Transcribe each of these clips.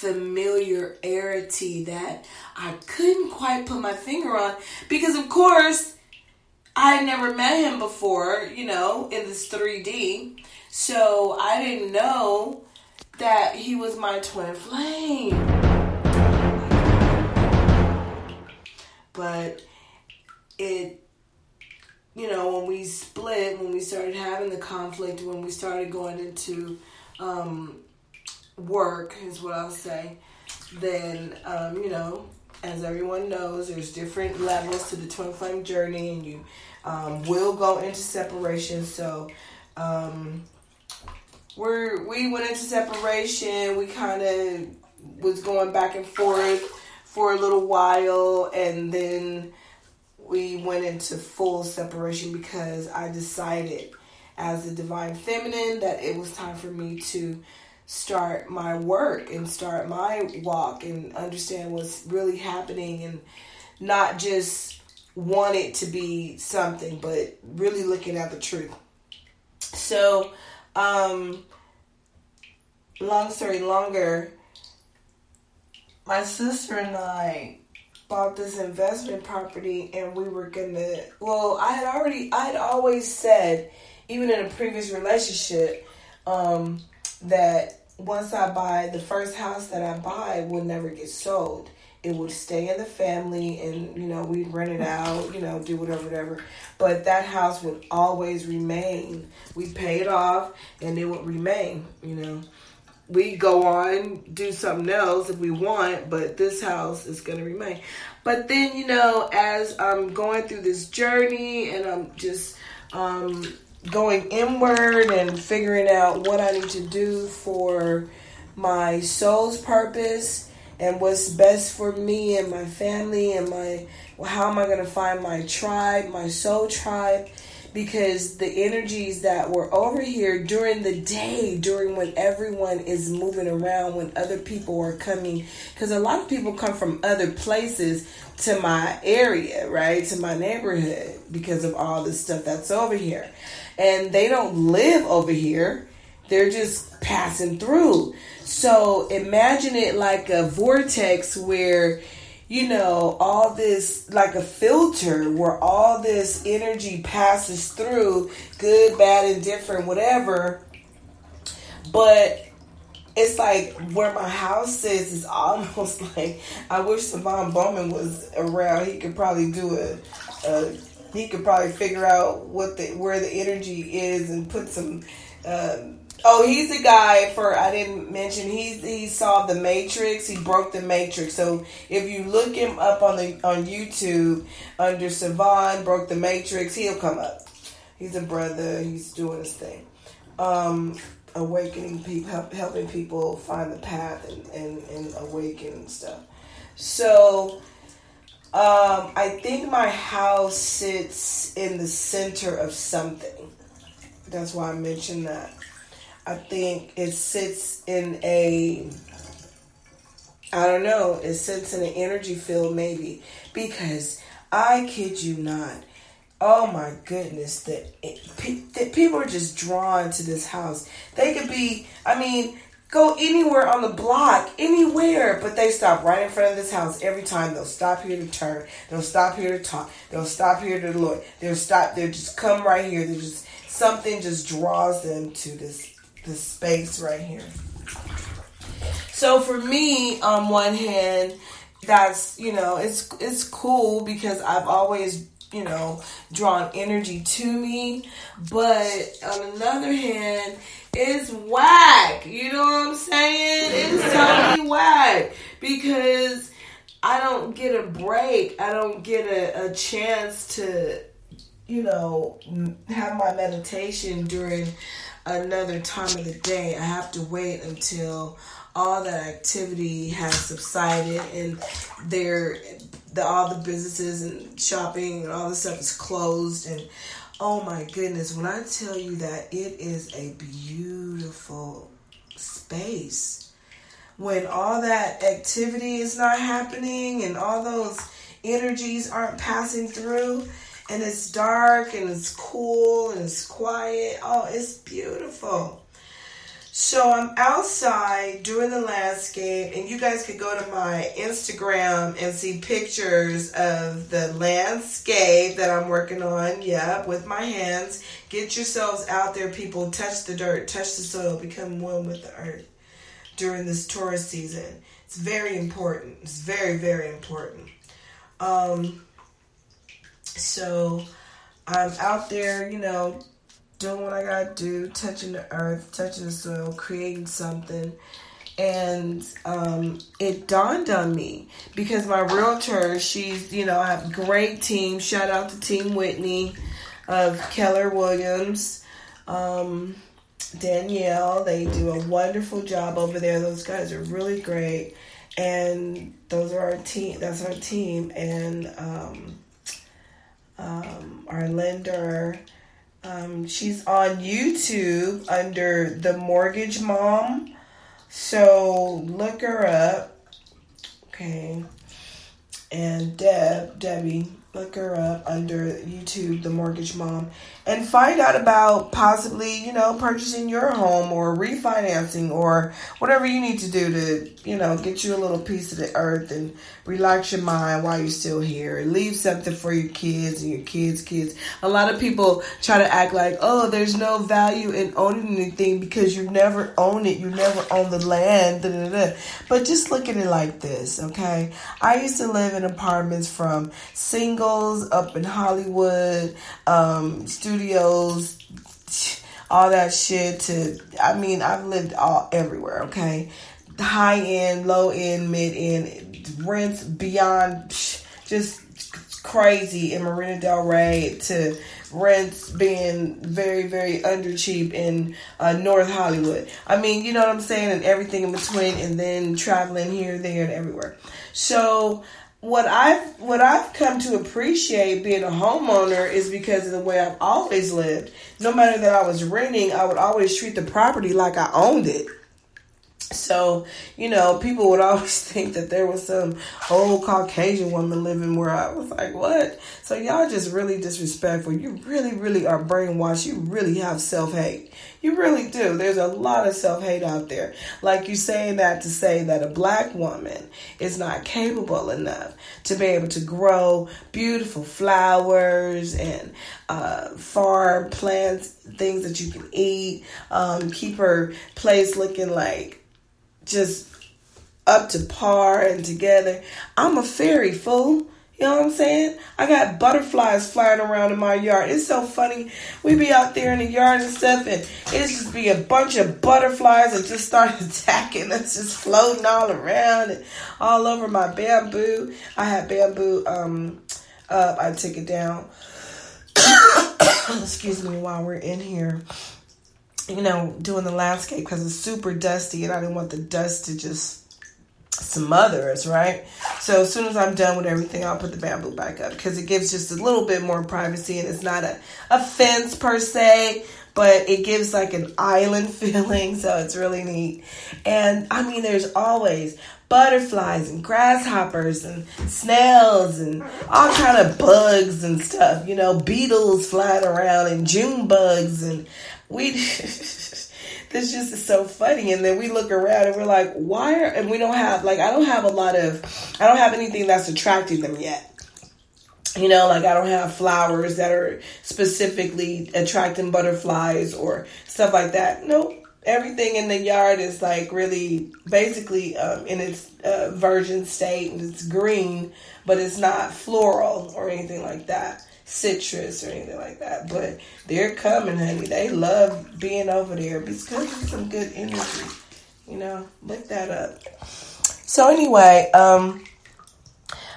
familiarity that I couldn't quite put my finger on because, of course, I had never met him before, you know, in this 3D. So I didn't know that he was my twin flame. But it, you know, when we split, when we started having the conflict, when we started going into um, work, is what I'll say, then, um, you know, as everyone knows, there's different levels to the twin flame journey, and you um, will go into separation. So, um, we're we went into separation. We kind of was going back and forth for a little while, and then we went into full separation because I decided, as the divine feminine, that it was time for me to start my work and start my walk and understand what's really happening and not just want it to be something, but really looking at the truth. So, um, long story longer, my sister and I bought this investment property and we were gonna well i had already i had always said even in a previous relationship um, that once i buy the first house that i buy will never get sold. It would stay in the family and you know we'd rent it out you know do whatever whatever. But that house would always remain. We'd pay it off and it would remain you know. We go on do something else if we want but this house is going to remain. But then you know as i'm going through this journey and i'm just um, going inward and figuring out what i need to do for my soul's purpose and what's best for me and my family and my how am i going to find my tribe my soul tribe because the energies that were over here during the day, during when everyone is moving around, when other people are coming, because a lot of people come from other places to my area, right, to my neighborhood because of all the stuff that's over here. And they don't live over here, they're just passing through. So imagine it like a vortex where you know, all this like a filter where all this energy passes through, good, bad, indifferent, whatever. But it's like where my house is is almost like I wish Savon Bowman was around. He could probably do a, a he could probably figure out what the where the energy is and put some um, Oh, he's the guy for I didn't mention. He he saw the Matrix. He broke the Matrix. So if you look him up on the on YouTube under Savon broke the Matrix, he'll come up. He's a brother. He's doing his thing. Um, awakening people, help, helping people find the path and and, and awaken stuff. So. Um, I think my house sits in the center of something. That's why I mentioned that. I think it sits in a I don't know, it sits in an energy field maybe because I kid you not. Oh my goodness, that that people are just drawn to this house. They could be, I mean, go anywhere on the block, anywhere, but they stop right in front of this house every time. They'll stop here to turn. They'll stop here to talk. They'll stop here to look. They'll stop. They'll just come right here. They just something just draws them to this the space right here. So for me, on one hand, that's you know it's it's cool because I've always you know drawn energy to me, but on another hand, it's whack. You know what I'm saying? It's totally whack because I don't get a break. I don't get a, a chance to you know have my meditation during another time of the day. I have to wait until all that activity has subsided and there the all the businesses and shopping and all the stuff is closed and oh my goodness when i tell you that it is a beautiful space when all that activity is not happening and all those energies aren't passing through and it's dark and it's cool and it's quiet. Oh, it's beautiful. So I'm outside doing the landscape, and you guys could go to my Instagram and see pictures of the landscape that I'm working on. Yep, with my hands. Get yourselves out there, people. Touch the dirt, touch the soil, become one with the earth during this tourist season. It's very important. It's very, very important. Um, so I'm out there, you know, doing what I gotta do, touching the earth, touching the soil, creating something. And um, it dawned on me because my realtor, she's, you know, I have a great team. Shout out to Team Whitney of Keller Williams, um, Danielle. They do a wonderful job over there. Those guys are really great. And those are our team. That's our team. And um, um, our lender um, she's on YouTube under The Mortgage Mom. So look her up. Okay. And Deb, Debbie, look her up under YouTube, The Mortgage Mom, and find out about possibly, you know, purchasing your home or refinancing or whatever you need to do to, you know, get you a little piece of the earth and relax your mind while you're still here. and Leave something for your kids and your kids' kids. A lot of people try to act like, oh, there's no value in owning anything because you never own it. You never own the land. Da, da, da. But just look at it like this, okay? I used to live in apartments from up in Hollywood, um, studios, all that shit to, I mean, I've lived all everywhere, okay? High end, low end, mid end rents beyond just crazy in Marina Del Rey to rents being very, very under cheap in uh, North Hollywood. I mean, you know what I'm saying? And everything in between, and then traveling here, there, and everywhere. So, what I've what I've come to appreciate being a homeowner is because of the way I've always lived. No matter that I was renting, I would always treat the property like I owned it. So, you know, people would always think that there was some old Caucasian woman living where I was like, what? So, y'all just really disrespectful. You really, really are brainwashed. You really have self hate. You really do. There's a lot of self hate out there. Like you saying that to say that a black woman is not capable enough to be able to grow beautiful flowers and uh, farm plants, things that you can eat, um, keep her place looking like just up to par and together. I'm a fairy fool. You know what I'm saying? I got butterflies flying around in my yard. It's so funny. We be out there in the yard and stuff, and it's just be a bunch of butterflies that just start attacking us, just floating all around and all over my bamboo. I had bamboo um up. I took it down. Excuse me while we're in here you know, doing the landscape because it's super dusty and I didn't want the dust to just smother us, right? So as soon as I'm done with everything, I'll put the bamboo back up because it gives just a little bit more privacy and it's not a, a fence per se, but it gives like an island feeling. So it's really neat. And I mean, there's always butterflies and grasshoppers and snails and all kind of bugs and stuff, you know, beetles flying around and June bugs and we this just is so funny. And then we look around and we're like why are and we don't have like i don't have a lot of i don't have anything that's attracting them yet. You know like i don't have flowers that are specifically attracting butterflies or stuff like that. Nope. Everything in the yard is like really basically um, in its uh, virgin state and it's green but it's not floral or anything like that citrus or anything like that. But they're coming, honey. They love being over there because it's some good energy. You know, look that up. So anyway, um,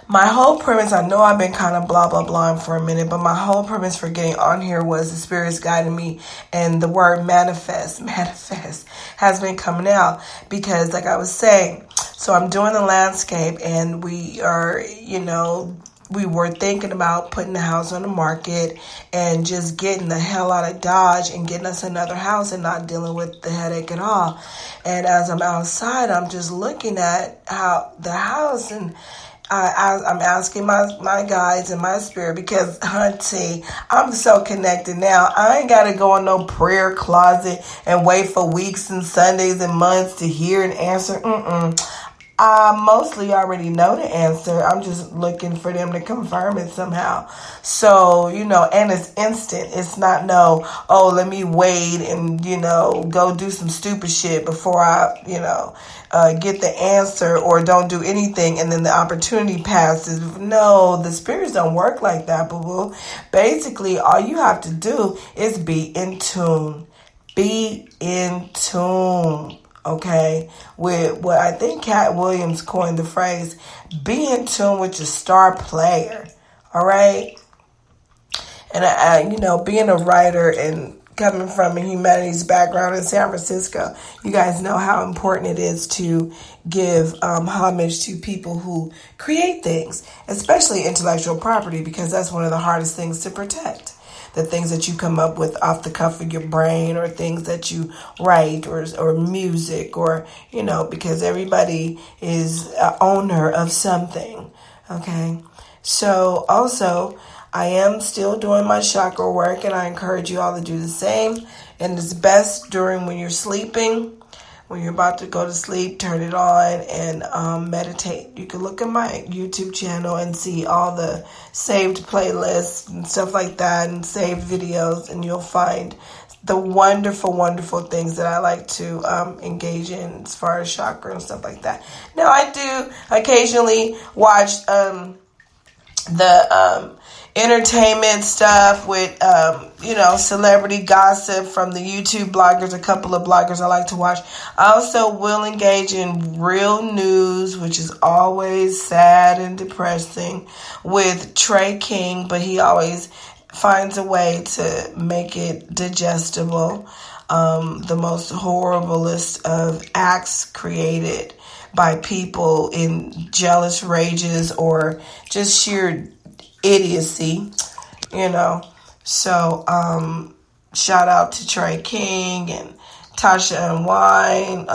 my whole premise, I know I've been kind of blah blah blah for a minute, but my whole premise for getting on here was the spirits guiding me and the word manifest, manifest has been coming out because like I was saying, so I'm doing the landscape and we are, you know, we were thinking about putting the house on the market and just getting the hell out of Dodge and getting us another house and not dealing with the headache at all. And as I'm outside, I'm just looking at how the house and I, am asking my, my guides and my spirit because, hunty, I'm so connected now. I ain't got to go in no prayer closet and wait for weeks and Sundays and months to hear an answer. Mm-mm. I mostly already know the answer. I'm just looking for them to confirm it somehow. So, you know, and it's instant. It's not no, oh, let me wait and, you know, go do some stupid shit before I, you know, uh, get the answer or don't do anything and then the opportunity passes. No, the spirits don't work like that, boo boo. Basically, all you have to do is be in tune. Be in tune okay, with what I think Katt Williams coined the phrase, be in tune with your star player, all right? And, I, I, you know, being a writer and coming from a humanities background in San Francisco, you guys know how important it is to give um, homage to people who create things, especially intellectual property, because that's one of the hardest things to protect the things that you come up with off the cuff of your brain or things that you write or, or music or, you know, because everybody is a owner of something. Okay. So also, I am still doing my chakra work and I encourage you all to do the same. And it's best during when you're sleeping when you're about to go to sleep, turn it on and um, meditate. You can look at my YouTube channel and see all the saved playlists and stuff like that and saved videos, and you'll find the wonderful, wonderful things that I like to um, engage in as far as chakra and stuff like that. Now, I do occasionally watch um, the um, entertainment stuff with um, you know celebrity gossip from the YouTube bloggers, a couple of bloggers I like to watch. I also will engage in real news, which is always sad and depressing, with Trey King, but he always finds a way to make it digestible. Um, the most horriblest of acts created by people in jealous rages or just sheer idiocy, you know. So, um, shout out to Trey King and Tasha and Wine.